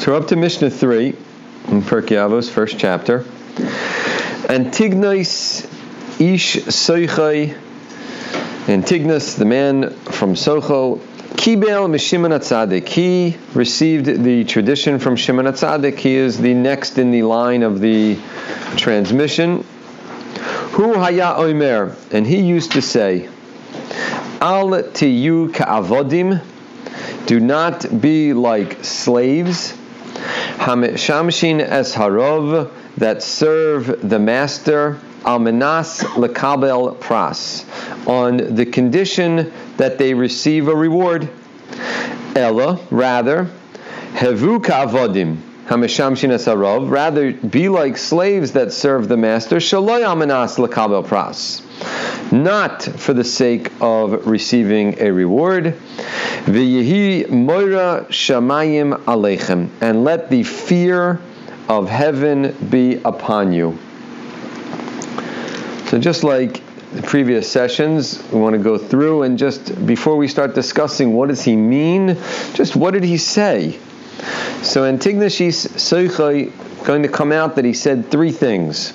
So up to Mishnah 3 in Pirkei Avos, first chapter. and Antignos ish soichai. Antigonus, the man from Socho, Kibel Mishimon Atzadik. He received the tradition from Shimon Atzadik. He is the next in the line of the transmission. Hu Haya Omer, and he used to say, Al tiyu ka'avodim, do not be like slaves Shamshin es harov that serve the master almenas lekabel pras on the condition that they receive a reward. Ella, rather, hevu kavodim rather be like slaves that serve the master pras not for the sake of receiving a reward. Moira and let the fear of heaven be upon you. So just like the previous sessions, we want to go through and just before we start discussing what does he mean, just what did he say? So Antignashis Seichai going to come out that he said three things.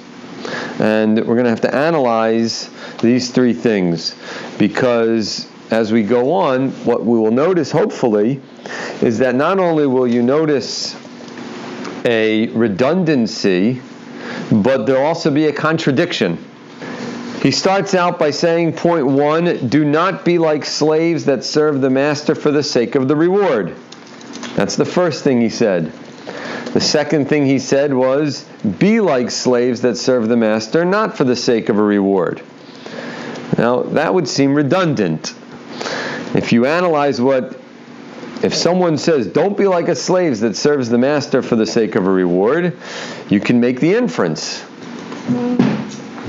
And we're going to have to analyze these three things because as we go on, what we will notice, hopefully, is that not only will you notice a redundancy, but there'll also be a contradiction. He starts out by saying, point one, do not be like slaves that serve the master for the sake of the reward. That's the first thing he said. The second thing he said was, be like slaves that serve the master not for the sake of a reward. Now, that would seem redundant. If you analyze what, if someone says, don't be like a slave that serves the master for the sake of a reward, you can make the inference.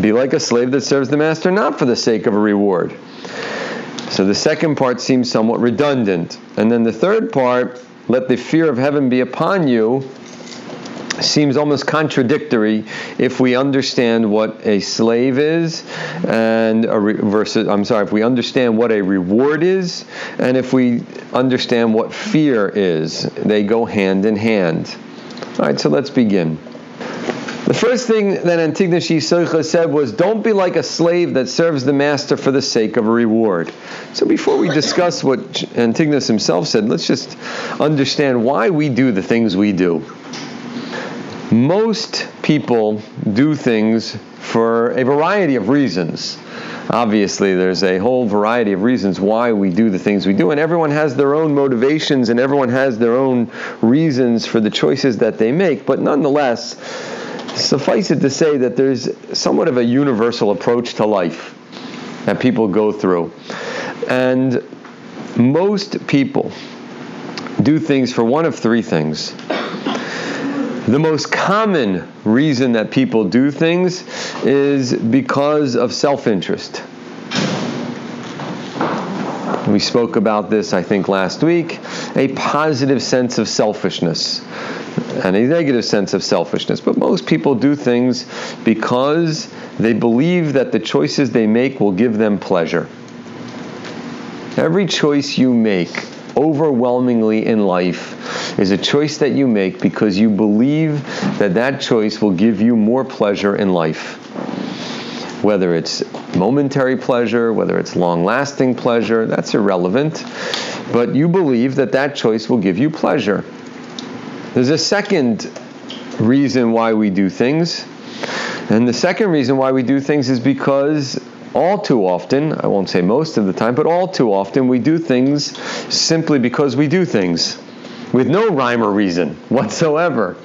Be like a slave that serves the master not for the sake of a reward. So the second part seems somewhat redundant. And then the third part, let the fear of heaven be upon you, seems almost contradictory if we understand what a slave is and a re- versus I'm sorry if we understand what a reward is and if we understand what fear is. They go hand in hand. All right so let's begin the first thing that Antigonus Socha said was, Don't be like a slave that serves the master for the sake of a reward. So before we discuss what Antigonus himself said, let's just understand why we do the things we do. Most people do things for a variety of reasons. Obviously, there's a whole variety of reasons why we do the things we do, and everyone has their own motivations and everyone has their own reasons for the choices that they make. But nonetheless, suffice it to say that there's somewhat of a universal approach to life that people go through. And most people do things for one of three things. The most common reason that people do things is because of self interest. We spoke about this, I think, last week. A positive sense of selfishness and a negative sense of selfishness. But most people do things because they believe that the choices they make will give them pleasure. Every choice you make overwhelmingly in life is a choice that you make because you believe that that choice will give you more pleasure in life. Whether it's momentary pleasure, whether it's long lasting pleasure, that's irrelevant. But you believe that that choice will give you pleasure. There's a second reason why we do things. And the second reason why we do things is because all too often, I won't say most of the time, but all too often, we do things simply because we do things with no rhyme or reason whatsoever.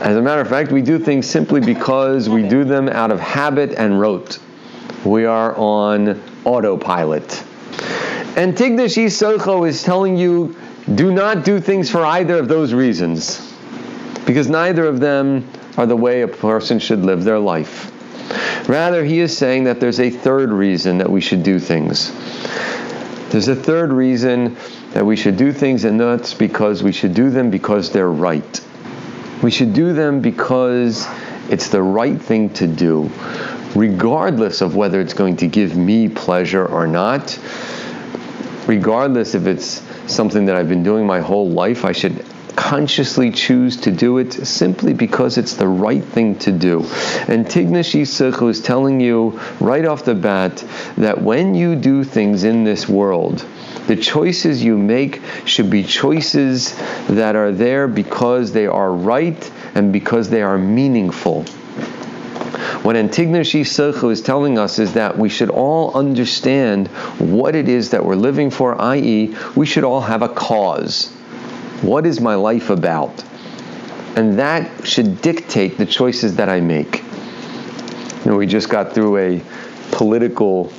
As a matter of fact, we do things simply because we do them out of habit and rote. We are on autopilot. Antignos Ish Socho is telling you do not do things for either of those reasons, because neither of them are the way a person should live their life. Rather, he is saying that there's a third reason that we should do things. There's a third reason that we should do things, and that's because we should do them because they're right. We should do them because it's the right thing to do, regardless of whether it's going to give me pleasure or not, regardless if it's something that I've been doing my whole life. I should consciously choose to do it simply because it's the right thing to do. Antignos Ish Socho is telling you right off the bat that when you do things in this world, the choices you make should be choices that are there because they are right and because they are meaningful. What Antignos Ish Socho is telling us is that we should all understand what it is that we're living for, i.e., we should all have a cause. What is my life about? And that should dictate the choices that I make. You know, we just got through a political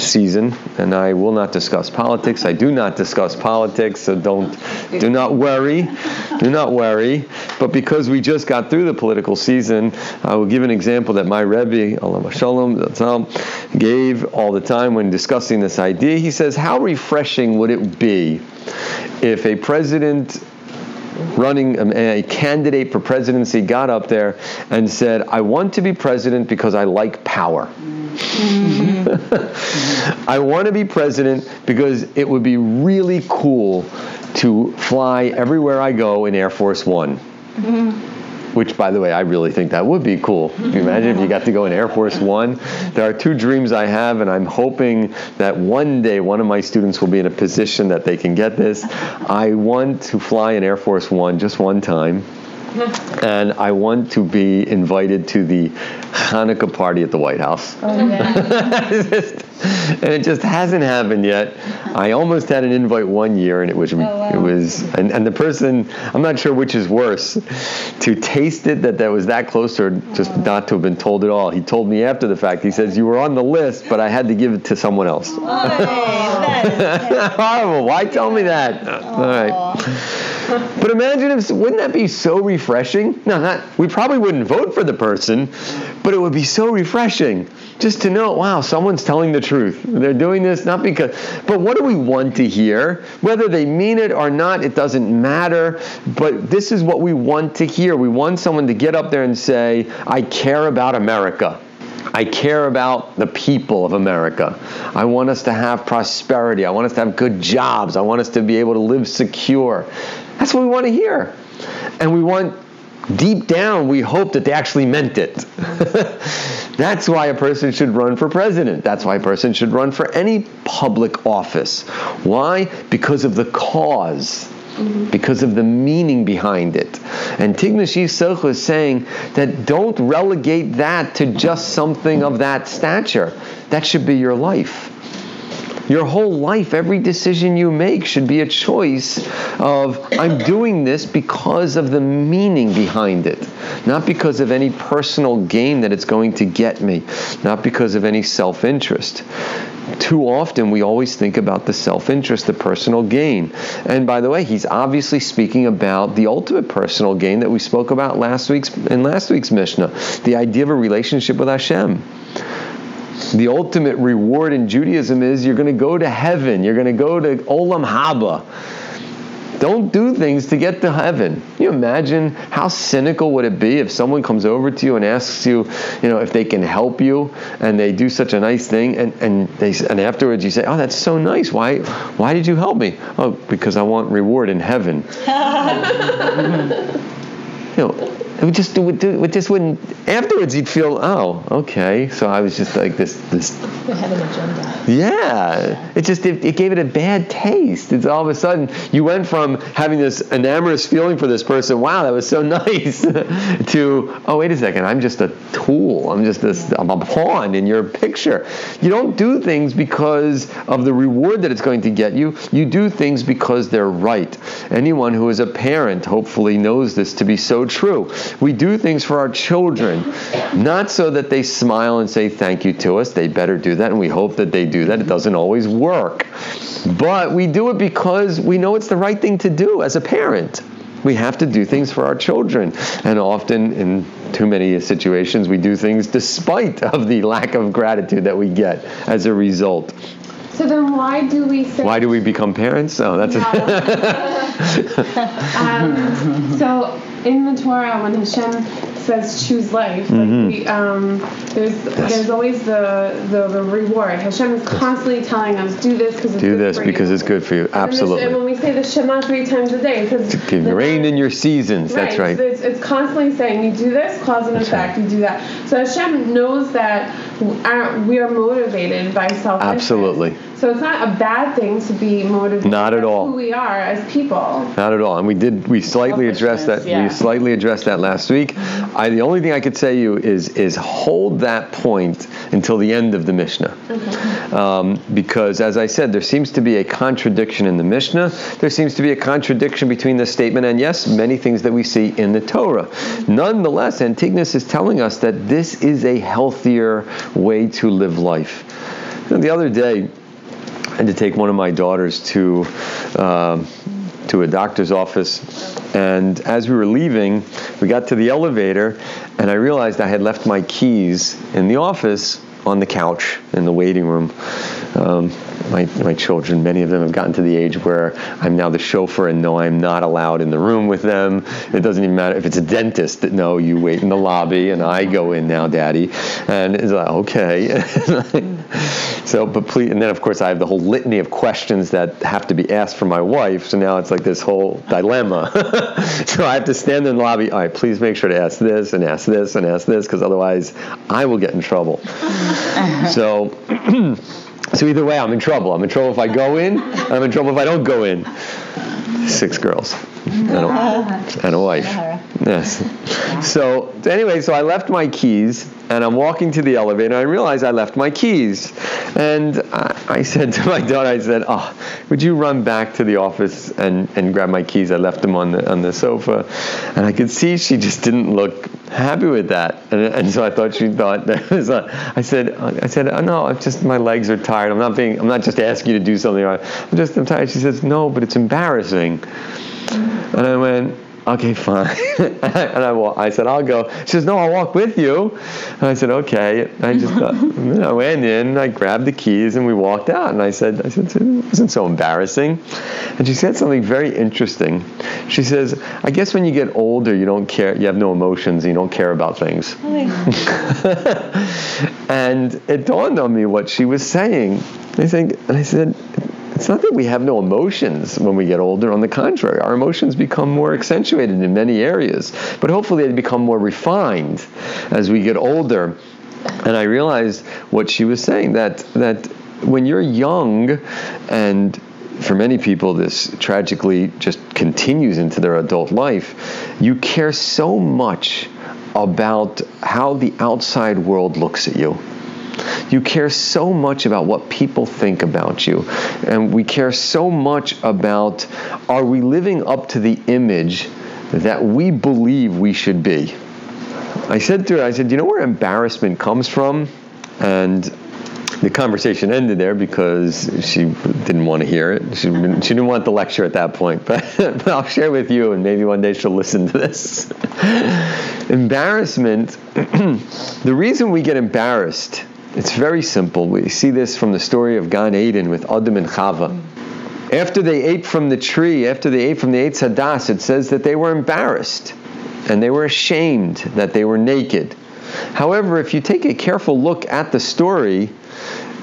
season, and I will not discuss politics. I do not discuss politics, so don't, do not worry, do not worry. But because we just got through the political season, I will give an example that my Rebbe, Allah Shalom, gave all the time when discussing this idea. He says, "How refreshing would it be if a president?" running um, a, candidate for presidency got up there and said, I want to be president because I like power. Mm-hmm. I want to be president because it would be really cool to fly everywhere I go in Air Force One. Mm-hmm. Which, by the way, I really think that would be cool. Can you imagine if you got to go in Air Force One? There are two dreams I have, and I'm hoping that one day one of my students will be in a position that they can get this. I want to fly in Air Force One just one time and I want to be invited to the Hanukkah party at the White House. Oh, yeah. and it just hasn't happened yet. I almost had an invite one year, and it was oh, wow. it was and, and the person I'm not sure which is worse, to taste it that that was that close, or just oh. not to have been told at all. He told me after the fact. He says you were on the list, but I had to give it to someone else. Oh, Horrible. Why tell me that? All right. But imagine if wouldn't that be so refreshing? No, not we probably wouldn't vote for the person, but it would be so refreshing just to know, wow, someone's telling the truth. They're doing this not because but what do we want to hear? Whether they mean it or not, it doesn't matter, but this is what we want to hear. We want someone to get up there and say, "I care about America." I care about the people of America. I want us to have prosperity. I want us to have good jobs. I want us to be able to live secure. That's what we want to hear. And we want, deep down, we hope that they actually meant it. That's why a person should run for president. That's why a person should run for any public office. Why? Because of the cause. Mm-hmm. Because of the meaning behind it. Antignos Ish Socho is saying that don't relegate that to just something of that stature. That should be your life. Your whole life, every decision you make should be a choice of, I'm doing this because of the meaning behind it, not because of any personal gain that it's going to get me, not because of any self interest too often we always think about the self-interest, the personal gain. And by the way, he's obviously speaking about the ultimate personal gain that we spoke about last week's in last week's Mishnah, the idea of a relationship with Hashem the ultimate reward in Judaism is you're going to go to heaven. You're going to go to Olam Haba. Don't do things to get to heaven. Can you imagine how cynical would it be if someone comes over to you and asks you, you know, if they can help you, and they do such a nice thing, and, and they and afterwards you say, oh, that's so nice. Why why did you help me? Oh, because I want reward in heaven. you know, it would just it, it just wouldn't. Afterwards, you'd feel, oh, okay. So I was just like this. This. You had an agenda. Yeah, it just it, it, gave it a bad taste. It's all of a sudden you went from having this enamorous feeling for this person. Wow, that was so nice. to oh, wait a second, I'm just a tool. I'm just this. I'm a pawn in your picture. You don't do things because of the reward that it's going to get you. You do things because they're right. Anyone who is a parent hopefully knows this to be so true. We do things for our children, not so that they smile and say thank you to us. They better do that, and we hope that they do that. It doesn't always work. But we do it because we know it's the right thing to do as a parent. We have to do things for our children. And often, in too many situations, we do things despite of the lack of gratitude that we get as a result. So then, why do we say? Why do we become parents? Oh, that's. No. um, so in the Torah when Hashem says choose life, Mm-hmm. like we, um, there's there's always the, the the reward. Hashem is constantly telling us do this because it's good. Do this for because you. it's good for you. And then the- Absolutely. And when we say the Shema three times a day, because Give rain in your seasons. That's right. so It's, it's constantly saying you do this, cause and effect. You do that. So Hashem knows that our, we are motivated by self. Absolutely. So it's not a bad thing to be motivated. Not at all. Who we are as people. Not at all. And we did. We slightly addressed that. Yeah. We slightly addressed that last week. I, the only thing I could say to you is is hold that point until the end of the Mishnah, um, because as I said, there seems to be a contradiction in the Mishnah. There seems to be a contradiction between the statement and yes, many things that we see in the Torah. Nonetheless, Antigonus is telling us that this is a healthier way to live life. You know, the other day. I had to take one of my daughters to um, to a doctor's office, and as we were leaving, we got to the elevator, and I realized I had left my keys in the office on the couch in the waiting room. Um, my, my children, many of them have gotten to the age where I'm now the chauffeur and no, I'm not allowed in the room with them. It doesn't even matter if it's a dentist that no, you wait in the lobby and I go in now, daddy. And it's like, okay. so, but please, and then of course I have the whole litany of questions that have to be asked for my wife. So now it's like this whole dilemma. so I have to stand in the lobby. All right, please make sure to ask this and ask this and ask this because otherwise I will get in trouble. so. So either way, I'm in trouble. I'm in trouble if I go in. I'm in trouble if I don't go in. Six girls and a, and a wife. Yes. So anyway, so I left my keys, and I'm walking to the elevator. I realize I left my keys, and I, I said to my daughter, I said, "Oh, would you run back to the office and, and grab my keys? I left them on the on the sofa." And I could see she just didn't look happy with that, and, and so I thought she thought that was. I said, I said, oh, no, I'm just my legs are tired. I'm not being. I'm not just asking you to do something. I'm just I'm tired. She says, no, but it's embarrassing. And I went, okay, fine. and I, I said, I'll go. She says, no, I'll walk with you. And I said, okay. I just, uh, I went in, I grabbed the keys, and we walked out. And I said, I said, it wasn't so embarrassing. And she said something very interesting. She says, I guess when you get older, you don't care, you have no emotions, you don't care about things. and it dawned on me what she was saying. I think, and I said, it's not that we have no emotions when we get older. On the contrary, our emotions become more accentuated in many areas. But hopefully, they become more refined as we get older. And I realized what she was saying that that when you're young, and for many people, this tragically just continues into their adult life. You care so much about how the outside world looks at you. You care so much about what people think about you. And we care so much about are we living up to the image that we believe we should be? I said to her, I said, you know where embarrassment comes from? And the conversation ended there because she didn't want to hear it. She, didn't- she didn't want the lecture at that point. But, but I'll share with you, and maybe one day she'll listen to this. Embarrassment, the reason we get embarrassed, it's very simple. We see this from the story of Gan Eden with Adam and Chava. After they ate from the tree, after they ate from the Eitz Hadas, it says that they were embarrassed and they were ashamed that they were naked. However, if you take a careful look at the story,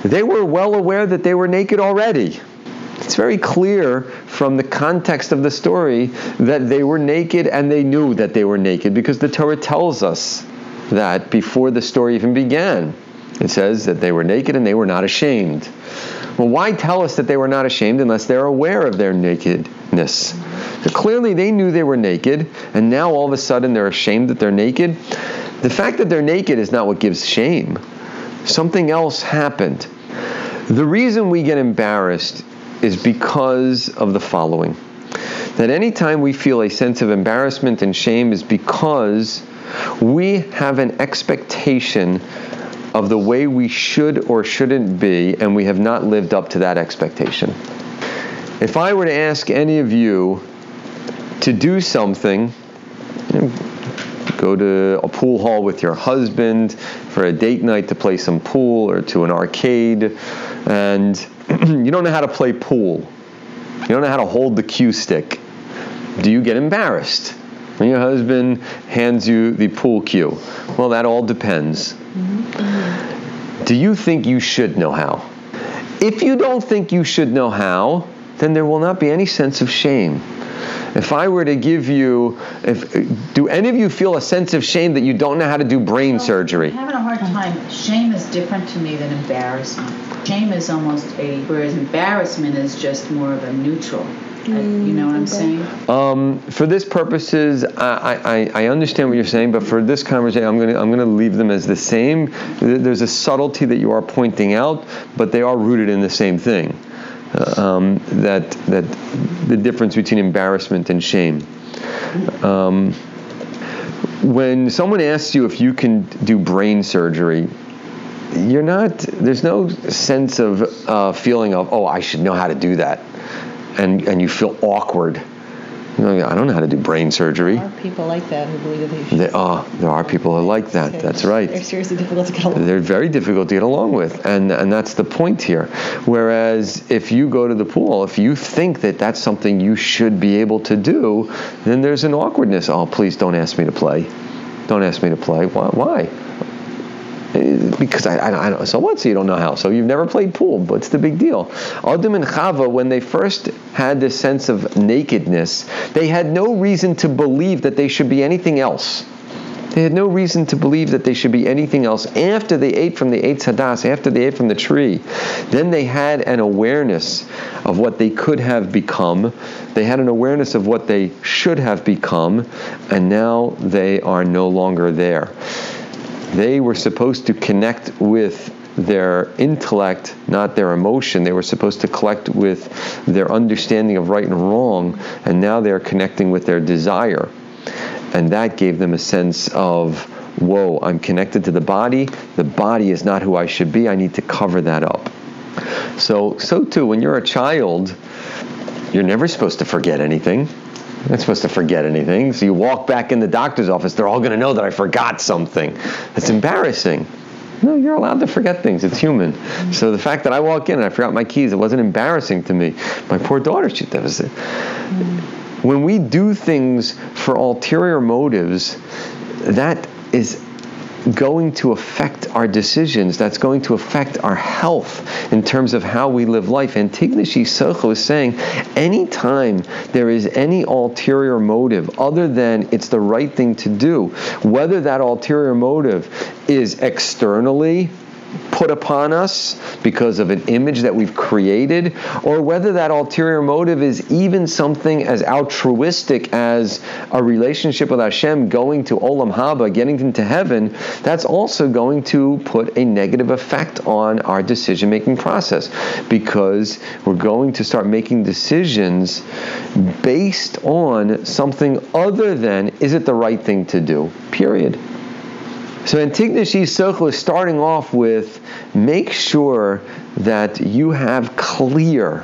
they were well aware that they were naked already. It's very clear from the context of the story that they were naked and they knew that they were naked because the Torah tells us that before the story even began. It says that they were naked and they were not ashamed. Well, why tell us that they were not ashamed unless they're aware of their nakedness? So clearly they knew they were naked, and now all of a sudden they're ashamed that they're naked. The fact that they're naked is not what gives shame. Something else happened. The reason we get embarrassed is because of the following that anytime we feel a sense of embarrassment and shame is because we have an expectation of the way we should or shouldn't be, and we have not lived up to that expectation. If I were to ask any of you to do something, you know, go to a pool hall with your husband for a date night to play some pool or to an arcade, and you don't know how to play pool. You don't know how to hold the cue stick. Do you get embarrassed? When your husband hands you the pool cue. Well, that all depends. Do you think you should know how? If you don't think you should know how, then there will not be any sense of shame. If I were to give you, if do any of you feel a sense of shame that you don't know how to do brain surgery? I'm having a hard time. Shame is different to me than embarrassment. Shame is almost a, whereas embarrassment is just more of a neutral. I- you know what I'm saying? Um, for this purposes, I, I, I understand what you're saying, but for this conversation, I'm gonna I'm gonna leave them as the same. There's a subtlety that you are pointing out, but they are rooted in the same thing. Uh, Um, that that the difference between embarrassment and shame. Um, when someone asks you if you can do brain surgery, you're not. There's no sense of uh, feeling of oh I should know how to do that, and and you feel awkward. You know, I don't know how to do brain surgery. There are people like that who believe that they should. They, oh, there are people who like that. That's right. They're seriously difficult to get along. With They're very difficult to get along with, and and that's the point here. Whereas if you go to the pool, if you think that that's something you should be able to do, then there's an awkwardness. Oh, please don't ask me to play. Don't ask me to play. Why? Why? Because I, I, I don't. So what? So you don't know how? So you've never played pool. What's the big deal? Adam and Chava, when they first had this sense of nakedness, they had no reason to believe that they should be anything else. They had no reason to believe that they should be anything else after they ate from the Eitz Hadas, after they ate from the tree. Then they had an awareness of what they could have become. They had an awareness of what they should have become, and now they are no longer there. They were supposed to connect with their intellect, not their emotion. They were supposed to collect with their understanding of right and wrong, and now they're connecting with their desire. And that gave them a sense of, whoa, I'm connected to the body. The body is not who I should be. I need to cover that up. So, so too, when you're a child, you're never supposed to forget anything. You're not supposed to forget anything. So you walk back in the doctor's office, they're all going to know that I forgot something. It's embarrassing. No, you're allowed to forget things. It's human. So the fact that I walk in and I forgot my keys, it wasn't embarrassing to me. My poor daughter, she that was it. When we do things for ulterior motives, that is going to affect our decisions. That's going to affect our health in terms of how we live life. Antignos Ish Socho is saying anytime there is any ulterior motive other than it's the right thing to do, whether that ulterior motive is externally put upon us because of an image that we've created, or whether that ulterior motive is even something as altruistic as a relationship with Hashem, going to Olam Haba, getting into heaven, that's also going to put a negative effect on our decision making process because we're going to start making decisions based on something other than is it the right thing to do, period. So Antignos Ish Socho is starting off with make sure that you have clear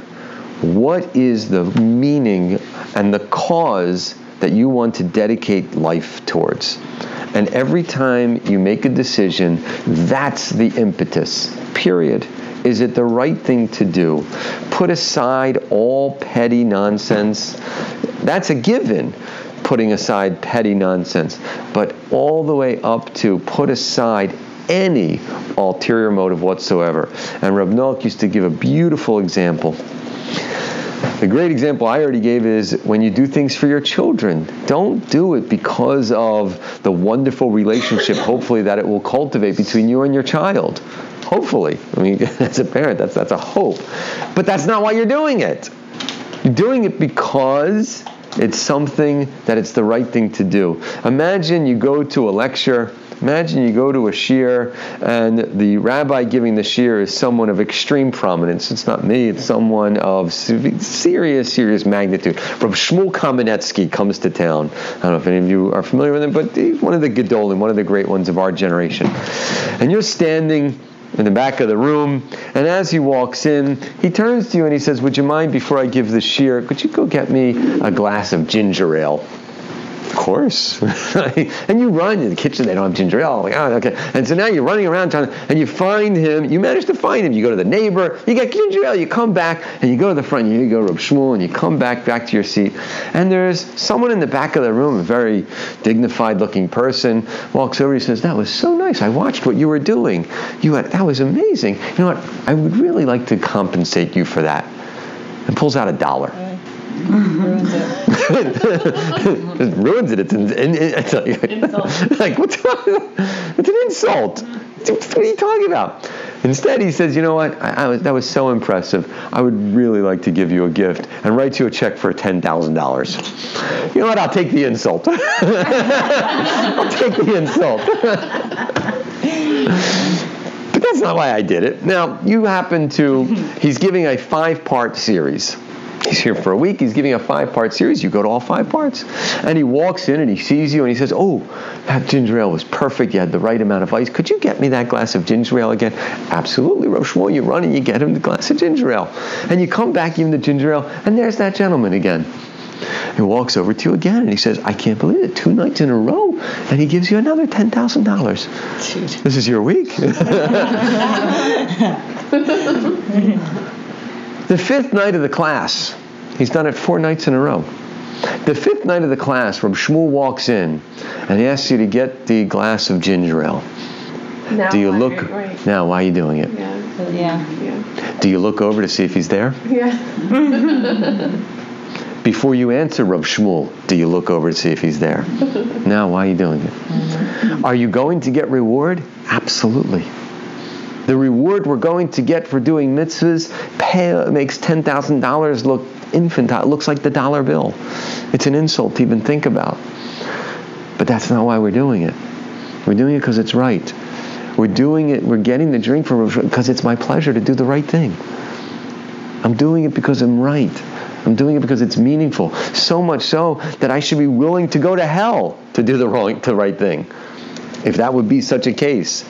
what is the meaning and the cause that you want to dedicate life towards. And every time you make a decision, that's the impetus, period. Is it the right thing to do? Put aside all petty nonsense. That's a given putting aside petty nonsense, but all the way up to put aside any ulterior motive whatsoever. And Rav Noach used to give a beautiful example. The great example I already gave is when you do things for your children. Don't do it because of the wonderful relationship, hopefully, that it will cultivate between you and your child. Hopefully. I mean, as a parent, that's, that's a hope. But that's not why you're doing it. You're doing it because it's something that it's the right thing to do. Imagine you go to a lecture. Imagine you go to a shir and the rabbi giving the shir is someone of extreme prominence. It's not me, it's someone of serious, serious magnitude. Rav Shmuel Kamenetsky comes to town. I don't know if any of you are familiar with him, but one of the Gedolim, one of the great ones of our generation. And you're standing in the back of the room. And as he walks in, he turns to you and he says, Would you mind before I give the shiur, could you go get me a glass of ginger ale? Of course. and you run in the kitchen, they don't have ginger ale. Like, oh, okay. And so now you're running around trying to, and you find him, you manage to find him. You go to the neighbor, you get ginger ale, you come back, and you go to the front, you go to Reb Shmuel, and you come back, back to your seat. And there's someone in the back of the room, a very dignified looking person, walks over and says, That was so nice. I watched what you were doing. You had, that was amazing. You know what? I would really like to compensate you for that. And pulls out a dollar. Ruins it. it ruins it. It's, an, an, it's like what's it's an insult. What are you talking about? Instead, he says, "You know what? I, I was, that was so impressive. I would really like to give you a gift and write you a check for ten thousand dollars. You know what? I'll take the insult. I'll take the insult." but that's not why I did it. Now, you happen to. He's giving a five-part series. He's here for a week. He's giving a five part series. You go to all five parts. And he walks in and he sees you and he says, Oh, that ginger ale was perfect. You had the right amount of ice. Could you get me that glass of ginger ale again? Absolutely, Rosh You run and you get him the glass of ginger ale. And you come back, give him the ginger ale, and there's that gentleman again. He walks over to you again and he says, I can't believe it, two nights in a row. And he gives you another $10,000. This is your week. The fifth night of the class, he's done it four nights in a row. The fifth night of the class, Reb Shmuel walks in and he asks you to get the glass of ginger ale. Now Do you why- look Right. now? Why are you doing it? Yeah. Yeah. Yeah. Do you look over to see if he's there? Yeah. Before you answer Rav Shmuel, do you look over to see if he's there? now, why are you doing it? Mm-hmm. Are you going to get reward? Absolutely. The reward we're going to get for doing mitzvahs pay, makes ten thousand dollars look infantile. It looks like the dollar bill. It's an insult to even think about. But that's not why we're doing it. We're doing it because it's right. We're doing it. We're getting the drink from because it's my pleasure to do the right thing. I'm doing it because I'm right. I'm doing it because it's meaningful. So much so that I should be willing to go to hell to do the wrong, the right thing. If that would be such a case,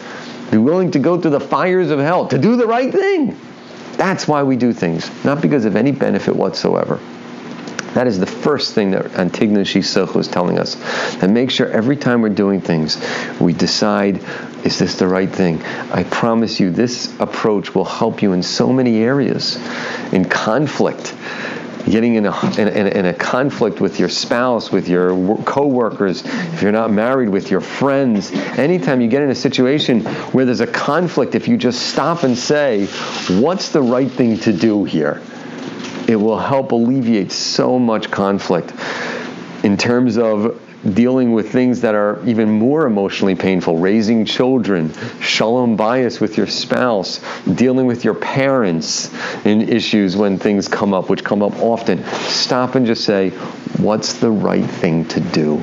be willing to go through the fires of hell to do the right thing. That's why we do things, not because of any benefit whatsoever. That is the first thing that Antignos Ish Socho was telling us. That make sure every time we're doing things, we decide, is this the right thing? I promise you, this approach will help you in so many areas. In conflict, getting in a, in, in, in a conflict with your spouse, with your wo- co-workers, if you're not married, with your friends, anytime you get in a situation where there's a conflict, if you just stop and say, what's the right thing to do here? it will help alleviate so much conflict in terms of dealing with things that are even more emotionally painful. Raising children shalom bayis with your spouse dealing with your parents in issues when things come up which come up often. Stop and just say what's the right thing to do?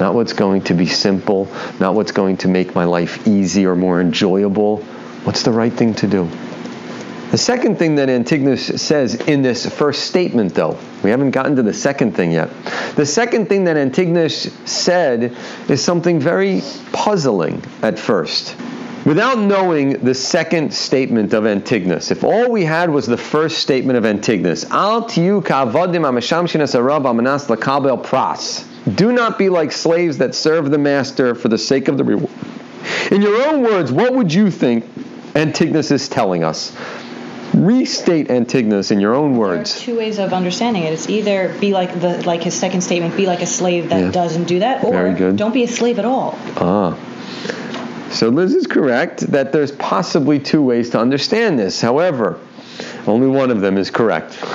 Not what's going to be simple not what's going to make my life easy or more enjoyable. What's the right thing to do the second thing that Antigonus says in this first statement, though, we haven't gotten to the second thing yet. The second thing that Antigonus said is something very puzzling at first. Without knowing the second statement of Antigonus, if all we had was the first statement of Antigonus. Do not be like slaves that serve the master for the sake of the reward. In your own words, what would you think Antigonus is telling us? Restate Antigonus in your own There are words. two ways of understanding it. It's either be like the like his second statement, be like a slave that Yeah. doesn't do that, or don't be a slave at all. Ah. So Liz is correct that there's possibly two ways to understand this. However, only one of them is correct.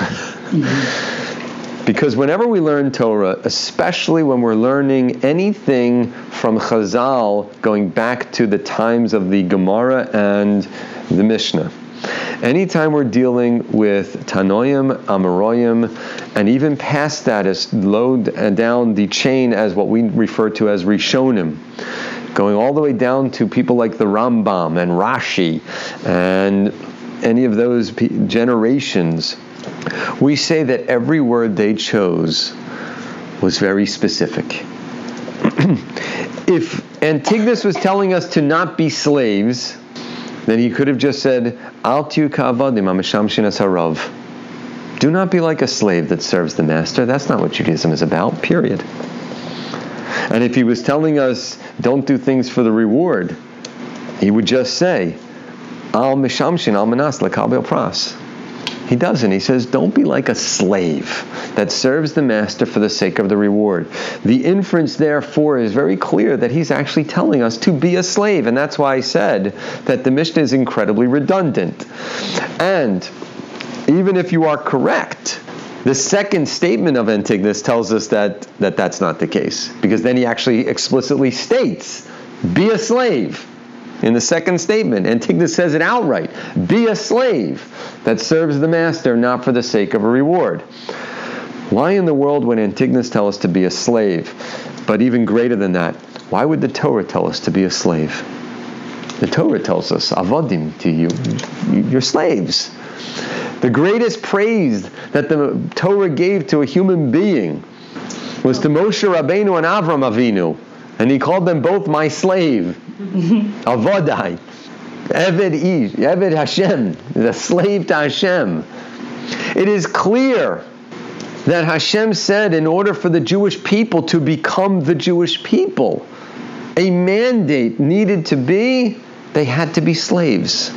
Because whenever we learn Torah, especially when we're learning anything from Chazal going back to the times of the Gemara and the Mishnah, anytime we're dealing with Tanoim, Amoroyim, and even past that as low down the chain as what we refer to as Rishonim, going all the way down to people like the Rambam and Rashi and any of those generations, we say that every word they chose was very specific. if Antigonus was telling us to not be slaves, then he could have just said, Al shinas harav. Do not be like a slave that serves the master. That's not what Judaism is about, period. And if he was telling us, don't do things for the reward, he would just say, Al mishamshin al manas pras. He doesn't. He says, don't be like a slave that serves the master for the sake of the reward. The inference, therefore, is very clear that he's actually telling us to be a slave. And that's why I said that the Mishnah is incredibly redundant. And even if you are correct, the second statement of Antigonus tells us that, that that's not the case. Because then he actually explicitly states, be a slave in the second statement. Antigonus says it outright be a slave that serves the master, not for the sake of a reward. Why in the world would Antigonus tell us to be a slave? But even greater than that, why would the Torah tell us to be a slave? The Torah tells us, avodim to you, you're slaves. The greatest praise that the Torah gave to a human being was to Moshe Rabbeinu and Avram Avinu, and he called them both my slave. Avodai. Eved Ish, Eved Hashem, the slave to Hashem. It is clear that Hashem said in order for the Jewish people to become the Jewish people, a mandate needed to be they had to be slaves.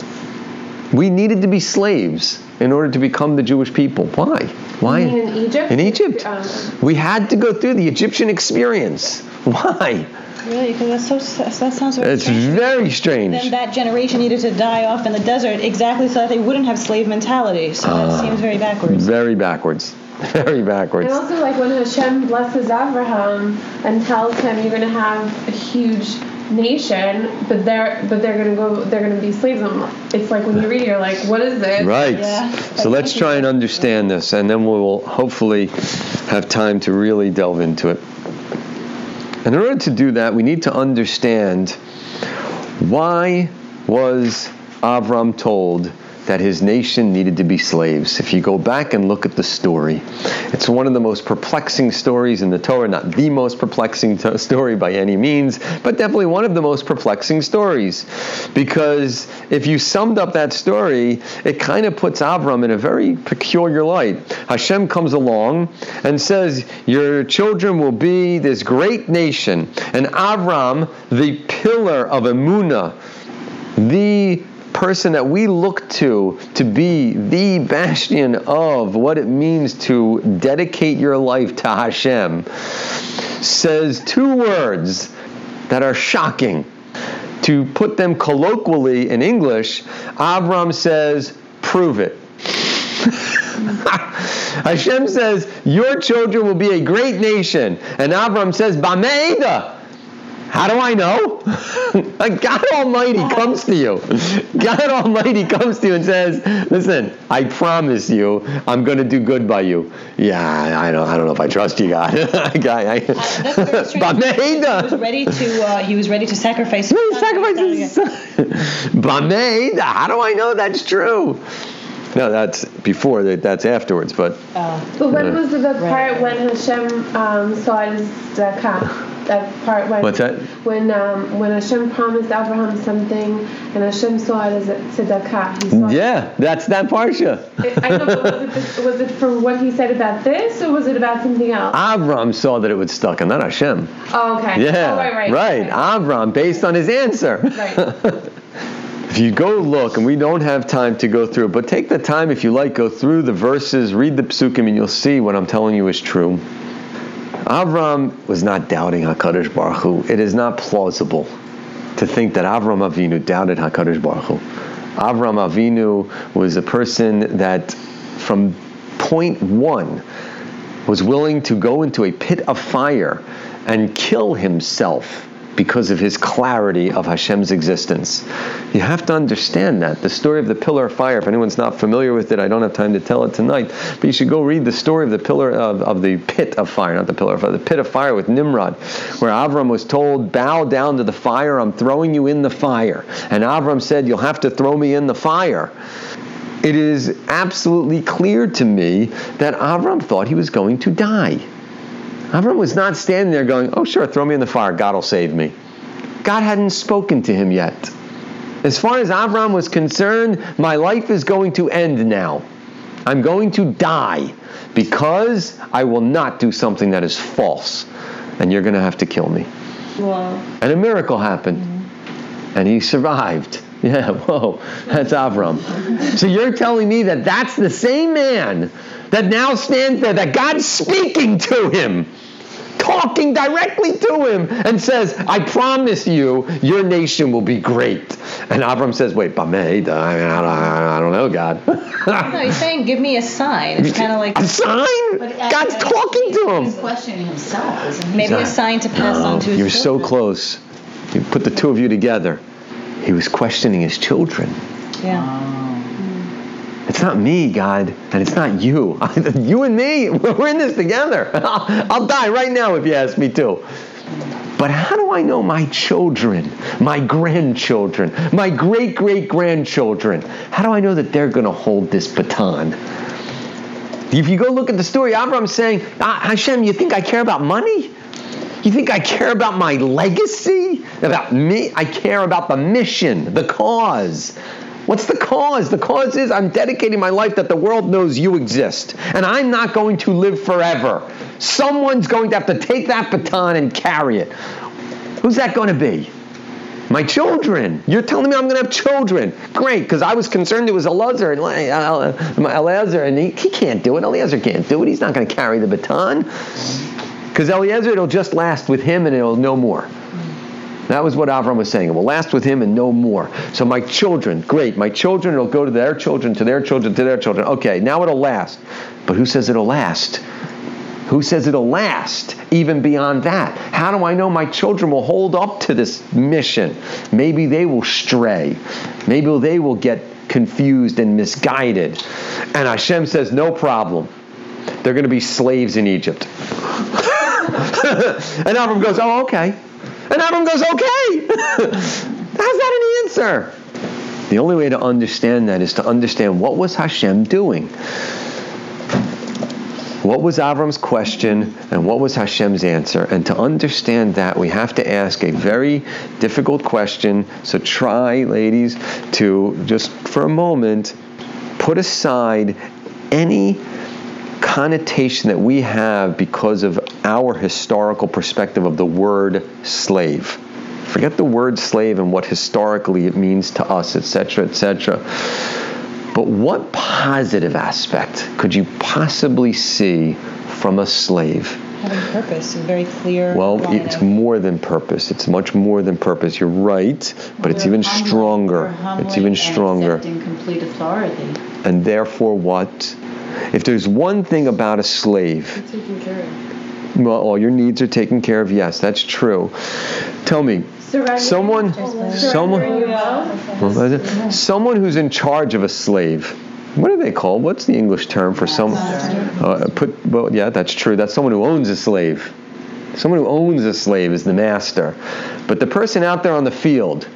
We needed to be slaves in order to become the Jewish people. Why? Why? in Egypt? In Egypt. Um, we had to go through the Egyptian experience. Why? Really? Because that's so. That sounds very strange. It's strange. very strange. Then that generation needed to die off in the desert exactly so that they wouldn't have slave mentality. So Ah. that seems very backwards. Very backwards. Very backwards. And also, like when Hashem blesses Abraham and tells him you're going to have a huge nation, but they're but they're going to go they're going to be slaves. It's like when you read, it, you're like, what is this? Right. Yeah. So let's try and understand this, and then we will hopefully have time to really delve into it. In order to do that, we need to understand why was Avram told that his nation needed to be slaves. If you go back and look at the story, it's one of the most perplexing stories in the Torah, not the most perplexing to- story by any means, but definitely one of the most perplexing stories. Because if you summed up that story, it kind of puts Avram in a very peculiar light. Hashem comes along and says, Your children will be this great nation. And Avram, the pillar of Emunah, the person that we look to to be the bastion of what it means to dedicate your life to Hashem, says two words that are shocking. To put them colloquially in English, Avram says, Prove it. Hashem says, Your children will be a great nation. And Avram says, Bameida. How do I know? God Almighty comes to you. God Almighty comes to you and says, "Listen, I promise you, I'm going to do good by you." Yeah, I don't, I don't know if I trust you, God. God I, Uh, That's very strange. He was ready to. Uh, he was ready to sacrifice. He his son. sacrificed his son. Bameida. How do I know that's true? No, that's before. that- That's afterwards. But Uh, But when was the, the part Right. when Hashem um, saw his zakah? That part when what's that? when um, when Hashem promised Abraham something and Hashem saw it as a tzedakah. He saw Yeah, that's that parsha. It, I know, was it, this, was it for what he said about this, or was it about something else? Avram saw that it would stuck, and not Hashem. oh, okay. Yeah, Oh, right, right. right. Avram, based on his answer. Right. If you go look, and we don't have time to go through, but take the time if you like, go through the verses, read the psukim, and you'll see what I'm telling you is true. Avram was not doubting Hakadosh Baruch Hu. It is not plausible to think that Avram Avinu doubted Hakadosh Baruch Hu. Avram Avinu was a person that, from point one, was willing to go into a pit of fire and kill himself because of his clarity of Hashem's existence. You have to understand that. The story of the pillar of fire, if anyone's not familiar with it, I don't have time to tell it tonight, but you should go read the story of the pillar of, of the pit of fire, not the pillar of fire, the pit of fire with Nimrod, where Avram was told, Bow down to the fire, I'm throwing you in the fire. And Avram said, You'll have to throw me in the fire it is absolutely clear to me that Avram thought he was going to die. Avram was not standing there going, Oh, sure, throw me in the fire, God will save me. God hadn't spoken to him yet. As far as Avram was concerned, my life is going to end now. I'm going to die because I will not do something that is false. and you're going to have to kill me. Wow. And a miracle happened, mm-hmm. and he survived. Yeah, whoa, that's Avram. So you're telling me that that's the same man that now stands there, that God's speaking to him, talking directly to him, and says, I promise you, your nation will be great. And Avram says, Wait, Bameh, I, I, I don't know, God. No, he's saying, give me a sign. It's kind of like a sign? But God's actually, talking to him. He's him. questioning himself, isn't he? maybe a sign to pass on to his You're so close. You put the two of you together. He was questioning his children. Yeah. It's not me, God, and it's not you. you and me, we're in this together. I'll die right now if you ask me to. But how do I know my children, my grandchildren, my great great grandchildren? How do I know that they're going to hold this baton? If you go look at the story, Abraham's saying, "Ah, Hashem, you think I care about money? You think I care about my legacy? About me? I care about the mission, the cause. What's the cause? The cause is I'm dedicating my life that the world knows you exist. And I'm not going to live forever. Someone's going to have to take that baton and carry it. Who's that going to be? My children. You're telling me I'm going to have children. Great, because I was concerned it was Elazar and uh, Elazar, and he, he can't do it. Eliezer can't do it. He's not going to carry the baton. Because Eliezer, it'll just last with him and it'll no more. That was what Avram was saying. It will last with him and no more. So my children, great. My children, it'll go to their children, to their children, to their children. Okay, now it'll last. But who says it'll last? Who says it'll last even beyond that? How do I know my children will hold up to this mission? Maybe they will stray. Maybe they will get confused and misguided. And Hashem says, no problem. They're going to be slaves in Egypt. and Avram goes, oh, okay. And Avram goes, okay. How's that an answer? The only way to understand that is to understand what was Hashem doing. What was Avram's question and what was Hashem's answer? And to understand that, we have to ask a very difficult question. So try, ladies, to just for a moment put aside any connotation that we have because of our historical perspective of the word slave. Forget the word slave and what historically it means to us, etc., etc. But what positive aspect could you possibly see from a slave? Having purpose, very clear. Well, line it's more than purpose. It's much more than purpose. You're right, but it's even humbly- stronger. It's even stronger. complete authority. And therefore, what? If there's one thing about a slave, Taking care of. well, all your needs are taken care of. Yes, that's true. Tell me, someone, someone, well, someone who's in charge of a slave. What are they called? What's the English term for some? Uh, put well, yeah, that's true. That's someone who owns a slave. Someone who owns a slave is the master. But the person out there on the field,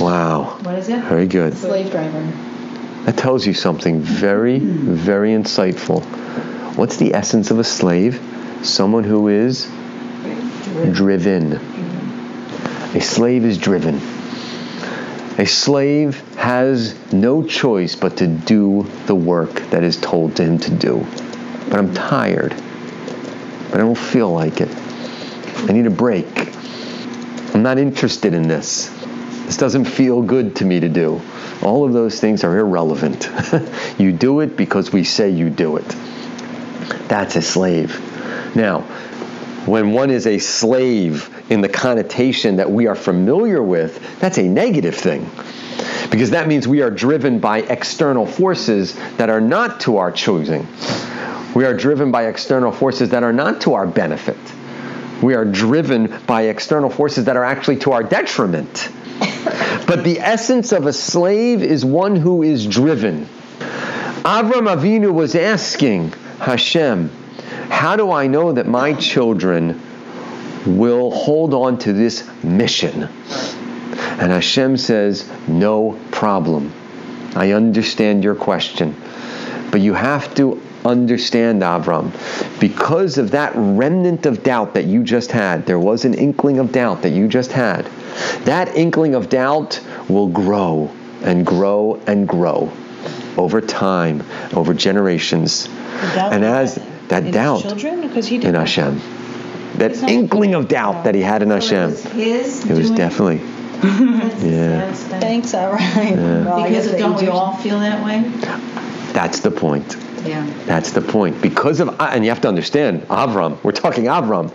wow, What is it? very good. Slave driver. That tells you something very, very insightful. What's the essence of a slave? Someone who is driven. A slave is driven. A slave has no choice but to do the work that is told to him to do. But I'm tired. But I don't feel like it. I need a break. I'm not interested in this. This doesn't feel good to me to do. All of those things are irrelevant. you do it because we say you do it. That's a slave. Now, when one is a slave in the connotation that we are familiar with, that's a negative thing. Because that means we are driven by external forces that are not to our choosing. We are driven by external forces that are not to our benefit. We are driven by external forces that are actually to our detriment. But the essence of a slave is one who is driven. Avram Avinu was asking Hashem, how do I know that my children will hold on to this mission? And Hashem says, no problem. I understand your question. But you have to understand, Avram, because of that remnant of doubt that you just had, there was an inkling of doubt that you just had. That inkling of doubt will grow and grow and grow over time, over generations. And as that doubt children, because he did in Hashem. That It's inkling of doubt that he had in So Hashem. It was his. It was definitely, Yeah. Thanks, all right. Well, Because don't we all feel that way? that's the point. Yeah. That's the point. Because of, and you have to understand, Avram, we're talking Avram.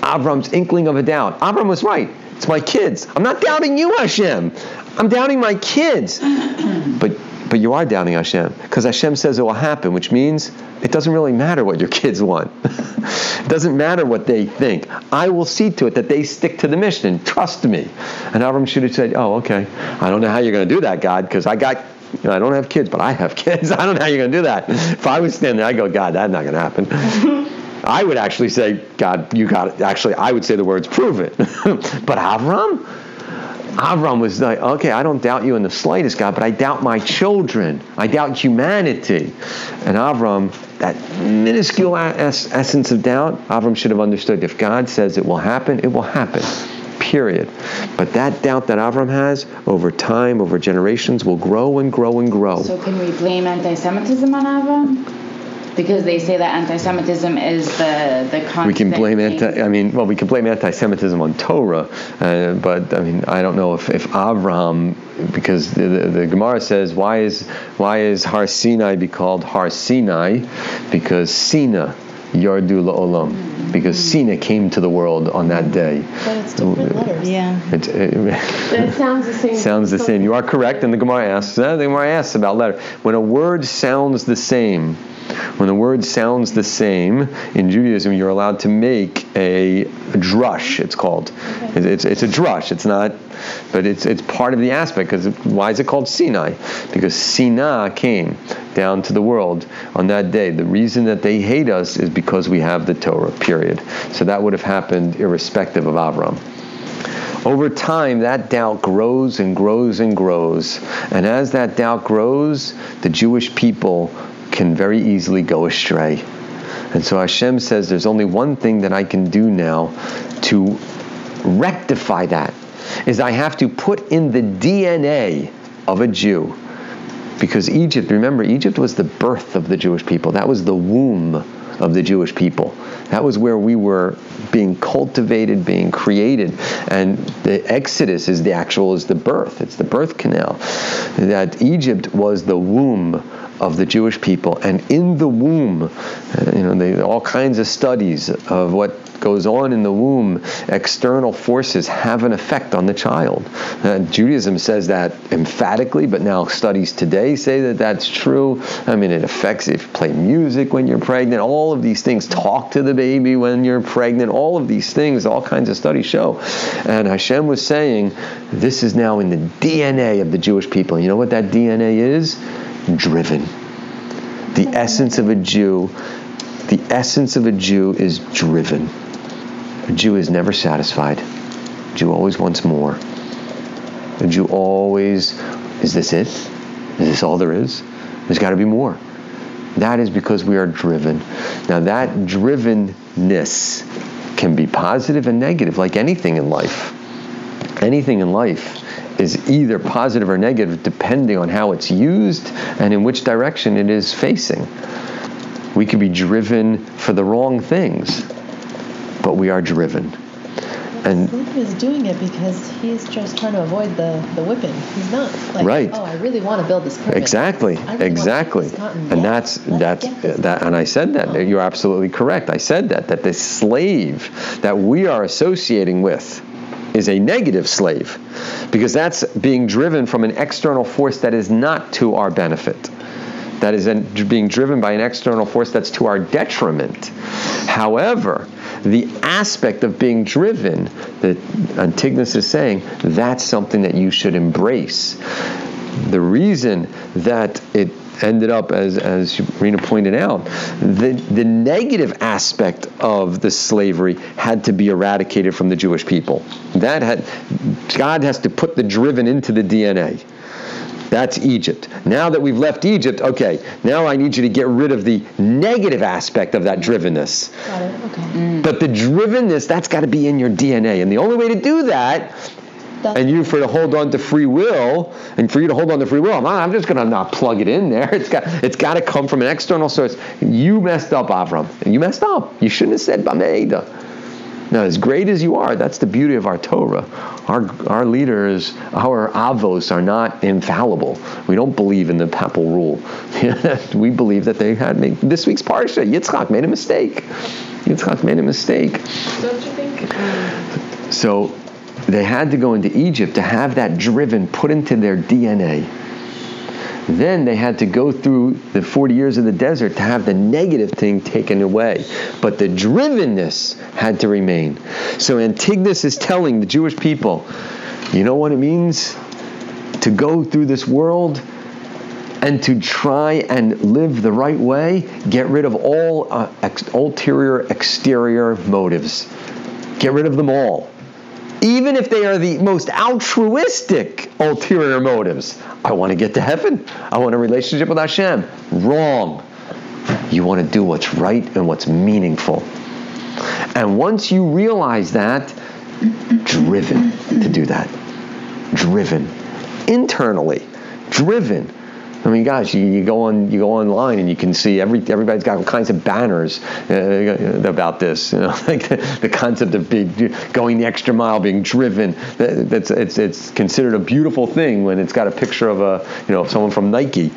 Avram's inkling of a doubt. Avram was right. It's my kids. I'm not doubting you, Hashem. I'm doubting my kids. but but you are doubting Hashem because Hashem says it will happen, which means it doesn't really matter what your kids want. it doesn't matter what they think. I will see to it that they stick to the mission. Trust me. And Avram should have said, "Oh, okay. I don't know how you're going to do that, God, because I got." You know, I don't have kids, but I have kids. I don't know how you're going to do that. If I was standing there, I'd go, God, that's not going to happen. I would actually say, God, you got it. Actually, I would say the words, prove it. but Avram? Avram was like, okay, I don't doubt you in the slightest, God, but I doubt my children. I doubt humanity. And Avram, that minuscule es- essence of doubt, Avram should have understood if God says it will happen, it will happen. Period. But that doubt that Avram has over time, over generations, will grow and grow and grow. So can we blame anti-Semitism on Avram? Because they say that anti-Semitism is the the constant. we can blame anti. I mean, well, we can blame anti-Semitism on Torah, uh, but I mean, I don't know if, if Avraham, because the, the, the Gemara says, why is why is Har Sinai be called Har Sinai? Because Sina Yardu La'olam, because Sina came to the world on that day. But it's different letters. Yeah. It, it, It sounds the same. sounds the same. You are correct, and the Gemara asks. Uh, the Gemara asks about letter. When a word sounds the same, when the word sounds the same in Judaism, you're allowed to make a, drush. It's called. It's, it's, it's a drush. It's not, but it's it's part of the aspect. Because why is it called Sinai? Because Sinai came down to the world on that day. The reason that they hate us is because we have the Torah. Period. So that would have happened irrespective of Avram. Over time, that doubt grows and grows and grows. And as that doubt grows, the Jewish people can very easily go astray. And so Hashem says, There's only one thing that I can do now to rectify that is I have to put in the DNA of a Jew. Because Egypt, remember, Egypt was the birth of the Jewish people. That was the womb of the Jewish people. That was where we were being cultivated, being created. And the Exodus is the actual, is the birth. It's the birth canal. That Egypt was the womb of the Jewish people. And in the womb, uh, you know, they, all kinds of studies of what goes on in the womb, external forces have an effect on the child. Uh, Judaism says that emphatically, but now studies today say that that's true. I mean, it affects if you play music when you're pregnant, all of these things, talk to the baby when you're pregnant, all of these things, all kinds of studies show. And Hashem was saying, this is now in the DNA of the Jewish people. You know what that DNA is? Driven. The mm-hmm. essence of a Jew, the essence of a Jew is driven. A Jew is never satisfied. A Jew always wants more. A Jew always, is this it? Is this all there is? There's got to be more. That is because we are driven. Now, that drivenness can be positive and negative, like anything in life. Anything in life is either positive or negative depending on how it's used and in which direction it is facing. We could be driven for the wrong things, but we are driven. And Slip is doing it because he's just trying to avoid the, the whipping. He's not like, Right. oh, I really want to build this pyramid. Exactly, really exactly, and Yeah, that's let's that's that, and I said that cotton. Oh. you're absolutely correct. I said that that the slave that we are associating with is a negative slave, because that's being driven from an external force that is not to our benefit. That is being driven by an external force that's to our detriment. However, the aspect of being driven that Antigonus is saying, that's something that you should embrace. The reason that it ended up, as, as Rena pointed out, the, the negative aspect of the slavery had to be eradicated from the Jewish people. That had, God has to put the driven into the DNA. That's Egypt. Now that we've left Egypt, okay, now I need you to get rid of the negative aspect of that drivenness. Got it. Okay. But the drivenness, that's got to be in your DNA. And the only way to do that, That's and you for to hold on to free will, and for you to hold on to free will, I'm, not- I'm just going to not plug it in there. It's got it's got to come from an external source. You messed up, Avram. And you messed up. You shouldn't have said Bameh eida. Now, as great as you are, that's the beauty of our Torah. Our, our leaders, our avos, are not infallible. We don't believe in the papal rule. we believe that they had made this week's parsha. Yitzchak made a mistake. Yitzchak made a mistake. Don't you think? Um, so they had to go into Egypt to have that driven put into their DNA. Then they had to go through the 40 years of the desert to have the negative thing taken away. But the drivenness had to remain. So Antigonus is telling the Jewish people, you know what it means to go through this world and to try and live the right way? Get rid of all uh, ex- ulterior, exterior motives. Get rid of them all even if they are the most altruistic ulterior motives. I want to get to heaven. I want a relationship with Hashem. Wrong. You want to do what's right and what's meaningful. And once you realize that, driven to do that. Driven. Internally. Driven. I mean, gosh, you, you, go on you go online and you can see every everybody's got all kinds of banners uh, about this. You know, like the, the, concept of being going the extra mile, being driven. That's it's it's considered a beautiful thing when it's got a picture of a you know someone from Nike.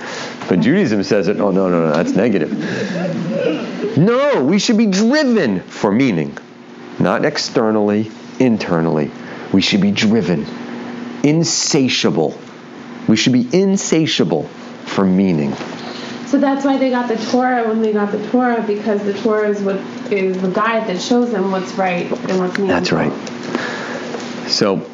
But Judaism says it. Oh no no no, that's negative. No, we should be driven for meaning, not externally, internally. We should be driven, insatiable. We should be insatiable for meaning. So that's why they got the Torah when they got the Torah because the Torah is what is the guide that shows them what's right and what's meaningful. That's right. So.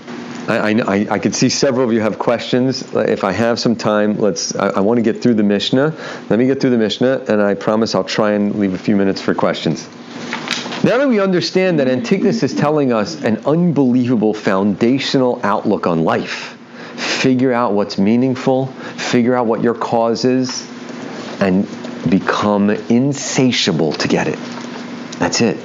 I, I, I could see several of you have questions. If I have some time, let's. I, I want to get through the Mishnah. Let me get through the Mishnah, and I promise I'll try and leave a few minutes for questions. Now that we understand that Antigonus is telling us an unbelievable foundational outlook on life, figure out what's meaningful, figure out what your cause is, and become insatiable to get it. That's it.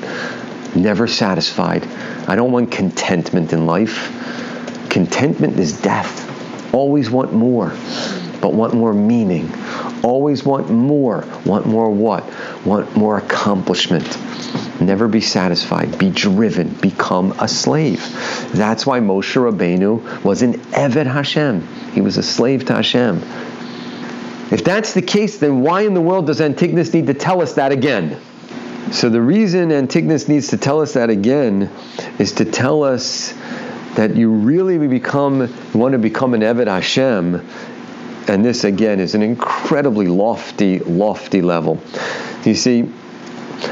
Never satisfied. I don't want contentment in life. Contentment is death. Always want more, but want more meaning. Always want more. Want more what? Want more accomplishment. Never be satisfied. Be driven. Become a slave. That's why Moshe Rabbeinu was an Eved Hashem. He was a slave to Hashem. If that's the case, then why in the world does Antigonus need to tell us that again? So the reason Antigonus needs to tell us that again is to tell us that you really become want to become an Eved Hashem, and this again is an incredibly lofty, lofty level. You see,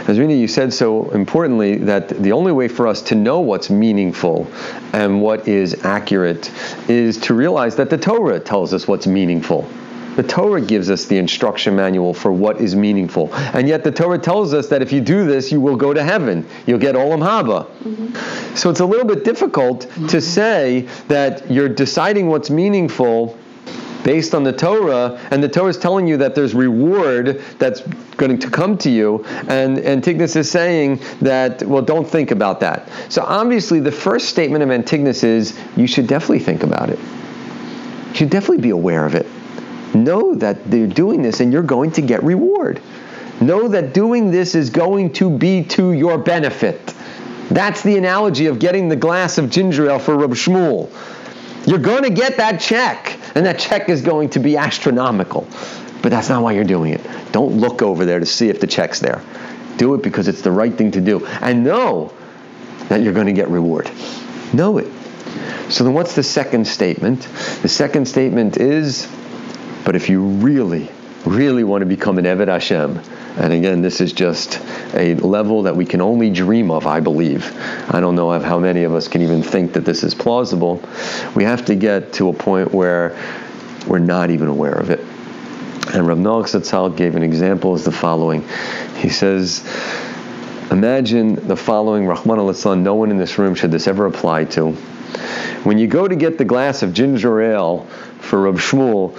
as Rina, you said so importantly that the only way for us to know what's meaningful and what is accurate is to realize that the Torah tells us what's meaningful. The Torah gives us the instruction manual for what is meaningful. And yet the Torah tells us that if you do this, you will go to heaven. You'll get Olam Haba. Mm-hmm. So it's a little bit difficult mm-hmm. to say that you're deciding what's meaningful based on the Torah, and the Torah is telling you that there's reward that's going to come to you, and Antigonus is saying that, well, don't think about that. So obviously, the first statement of Antigonus is you should definitely think about it. You should definitely be aware of it know that they're doing this and you're going to get reward. Know that doing this is going to be to your benefit. That's the analogy of getting the glass of ginger ale for Reb Shmuel. You're going to get that check, and that check is going to be astronomical. But that's not why you're doing it. Don't look over there to see if the check's there. Do it because it's the right thing to do. And know that you're going to get reward. Know it. So then what's the second statement? The second statement is but if you really, really want to become an Eved Hashem, and again, this is just a level that we can only dream of, I believe. I don't know how many of us can even think that this is plausible. We have to get to a point where we're not even aware of it. And Rav Noach Zatzal gave an example as the following. He says, Imagine the following, Rahman al no one in this room should this ever apply to. When you go to get the glass of ginger ale for Rav Shmuel,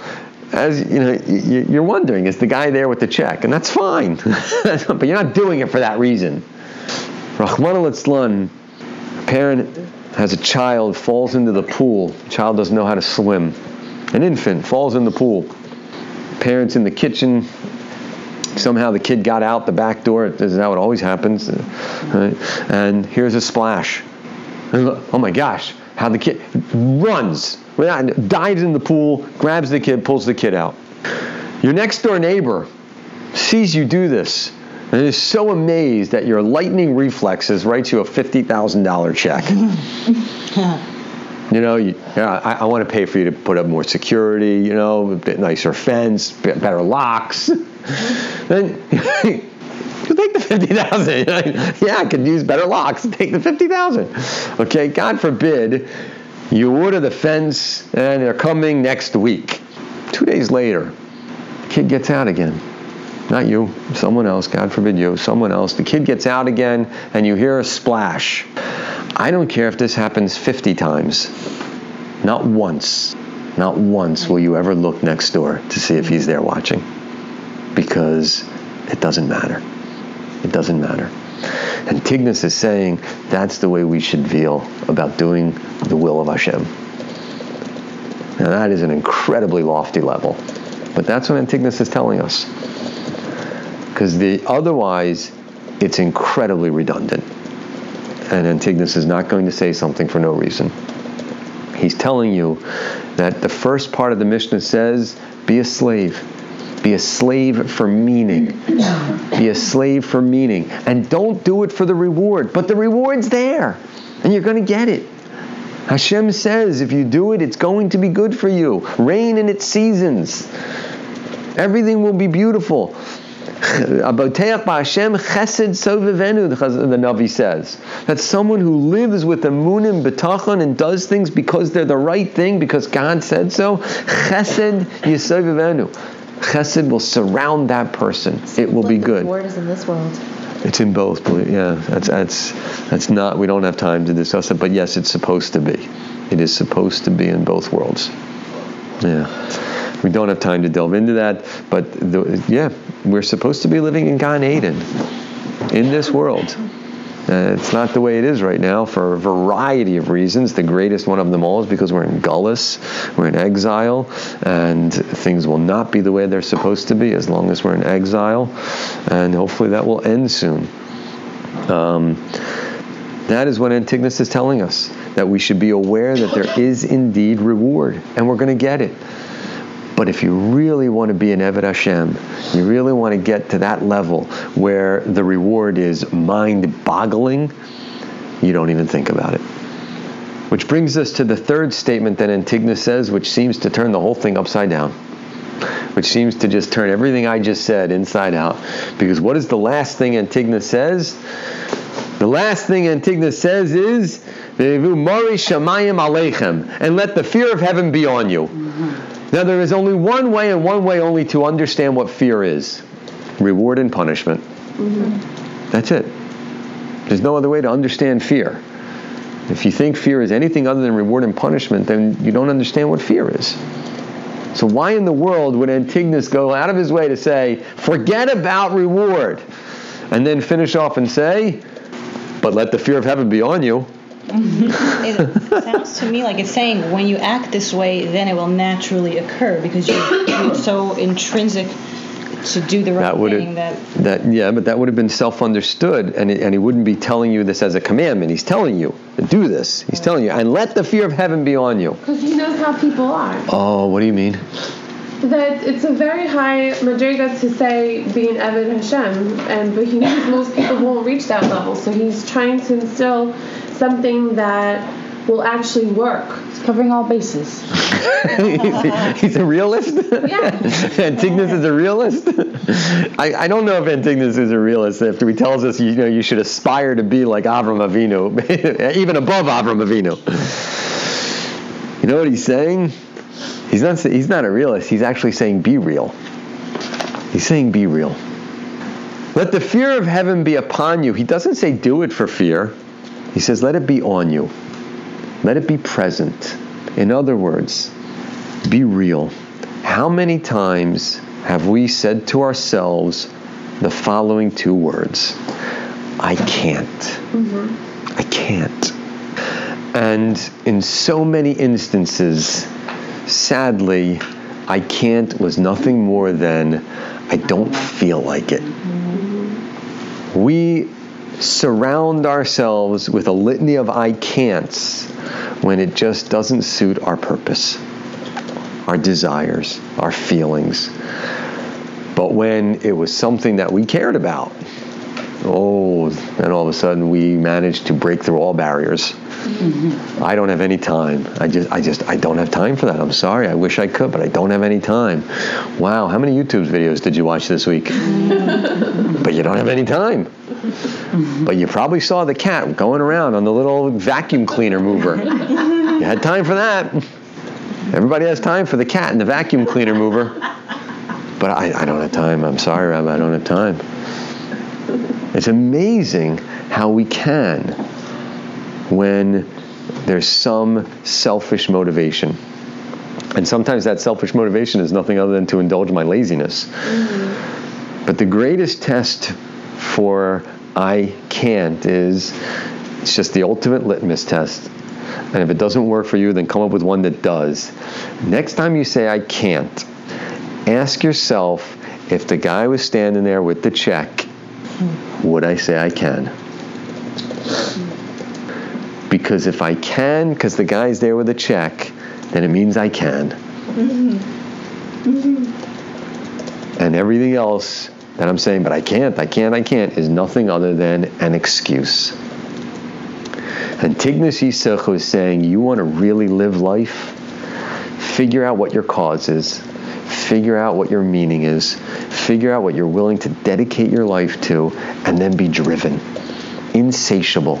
as you know, you're wondering, is the guy there with the check? And that's fine, but you're not doing it for that reason. Rahman al a parent has a child, falls into the pool. Child doesn't know how to swim. An infant falls in the pool. Parents in the kitchen, Somehow the kid got out the back door. Is how it always happens. Uh, right? And here's a splash. Oh my gosh, how the kid runs, dives in the pool, grabs the kid, pulls the kid out. Your next door neighbor sees you do this and is so amazed at your lightning reflexes, writes you a $50,000 check. You know, you, yeah, I, I want to pay for you to put up more security, you know, a bit nicer fence, bit better locks. then you take the 50,000. yeah, I could use better locks. Take the 50,000. Okay, God forbid you order the fence and they're coming next week. Two days later, the kid gets out again. Not you, someone else, God forbid you, someone else. The kid gets out again and you hear a splash. I don't care if this happens 50 times. Not once, not once will you ever look next door to see if he's there watching. Because it doesn't matter. It doesn't matter. Antigonus is saying that's the way we should feel about doing the will of Hashem. Now that is an incredibly lofty level. But that's what Antigonus is telling us. Because the otherwise it's incredibly redundant and Antigonus is not going to say something for no reason. He's telling you that the first part of the Mishnah says, be a slave. Be a slave for meaning. Be a slave for meaning. And don't do it for the reward. But the reward's there. And you're going to get it. Hashem says if you do it, it's going to be good for you. Rain in its seasons. Everything will be beautiful. Aboteach ba'Hashem chesed sovivenu, the Navi says. That's someone who lives with the munim betachon and does things because they're the right thing, because God said so. Chesed yisovivenu. Chesed will surround that person. It will be good. The word is in this world. It's in both. Yeah, that's that's that's not. We don't have time to discuss it, but yes, it's supposed to be. It is supposed to be in both worlds. Yeah. We don't have time to delve into that, but the, yeah, we're supposed to be living in Gan Eden, in this world. Uh, it's not the way it is right now for a variety of reasons. The greatest one of them all is because we're in gullus, we're in exile, and things will not be the way they're supposed to be as long as we're in exile, and hopefully that will end soon. Um, that is what Antigonus is telling us that we should be aware that there is indeed reward, and we're going to get it. But if you really want to be an Eved Hashem, you really want to get to that level where the reward is mind boggling, you don't even think about it. Which brings us to the third statement that Antigonus says, which seems to turn the whole thing upside down. Which seems to just turn everything I just said inside out. Because what is the last thing Antigonus says? The last thing Antigonus says is, and let the fear of heaven be on you. Now, there is only one way and one way only to understand what fear is reward and punishment. Mm-hmm. That's it. There's no other way to understand fear. If you think fear is anything other than reward and punishment, then you don't understand what fear is. So, why in the world would Antigonus go out of his way to say, forget about reward, and then finish off and say, but let the fear of heaven be on you? Mm-hmm. it sounds to me like it's saying when you act this way, then it will naturally occur because you're, you're so intrinsic to do the right that would thing have, that, that yeah, but that would have been self-understood, and and he wouldn't be telling you this as a commandment. He's telling you do this. He's telling you, and let the fear of heaven be on you. Because he knows how people are. Oh, what do you mean? That it's a very high madriga to say being Eved Hashem, and but he knows most people won't reach that level. So he's trying to instill something that will actually work. It's covering all bases. He's a realist? Yeah. Antigonus is a realist? I, I don't know if Antigonus is a realist after he tells us you know you should aspire to be like Avram Avinu, even above Avram Avinu. You know what he's saying? He's not he's not a realist. He's actually saying be real. He's saying be real. Let the fear of heaven be upon you. He doesn't say do it for fear. He says let it be on you. Let it be present. In other words, be real. How many times have we said to ourselves the following two words? I can't. Mm-hmm. I can't. And in so many instances, sadly, I can't was nothing more than I don't feel like it. We surround ourselves with a litany of I can'ts when it just doesn't suit our purpose, our desires, our feelings. But when it was something that we cared about, oh, and all of a sudden we managed to break through all barriers. Mm-hmm. I don't have any time. I just, I just, I don't have time for that. I'm sorry. I wish I could, but I don't have any time. Wow, how many YouTube videos did you watch this week? but you don't have any time. Mm-hmm. But you probably saw the cat going around on the little vacuum cleaner mover. you had time for that. Everybody has time for the cat and the vacuum cleaner mover. But I, I don't have time. I'm sorry, Rabbi. I don't have time. It's amazing how we can when there's some selfish motivation. And sometimes that selfish motivation is nothing other than to indulge my laziness. Mm-hmm. But the greatest test for I can't is it's just the ultimate litmus test. And if it doesn't work for you, then come up with one that does. Next time you say I can't, ask yourself if the guy was standing there with the check, would I say I can? Because if I can, because the guy's there with a check, then it means I can. Mm-hmm. Mm-hmm. And everything else that I'm saying, but I can't, I can't, I can't, is nothing other than an excuse. Antignos Ish Socho is saying, you want to really live life? Figure out what your cause is. Figure out what your meaning is. Figure out what you're willing to dedicate your life to, and then be driven, insatiable.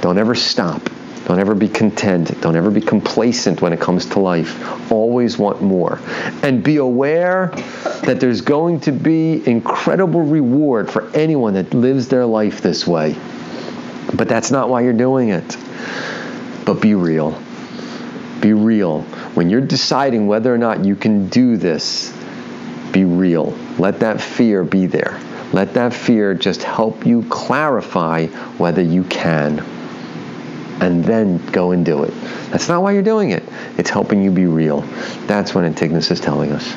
Don't ever stop. Don't ever be content. Don't ever be complacent when it comes to life. Always want more. And be aware that there's going to be incredible reward for anyone that lives their life this way. But that's not why you're doing it. But be real. Be real. When you're deciding whether or not you can do this, be real. Let that fear be there. Let that fear just help you clarify whether you can and then go and do it. That's not why you're doing it. It's helping you be real. That's what Antigonus is telling us.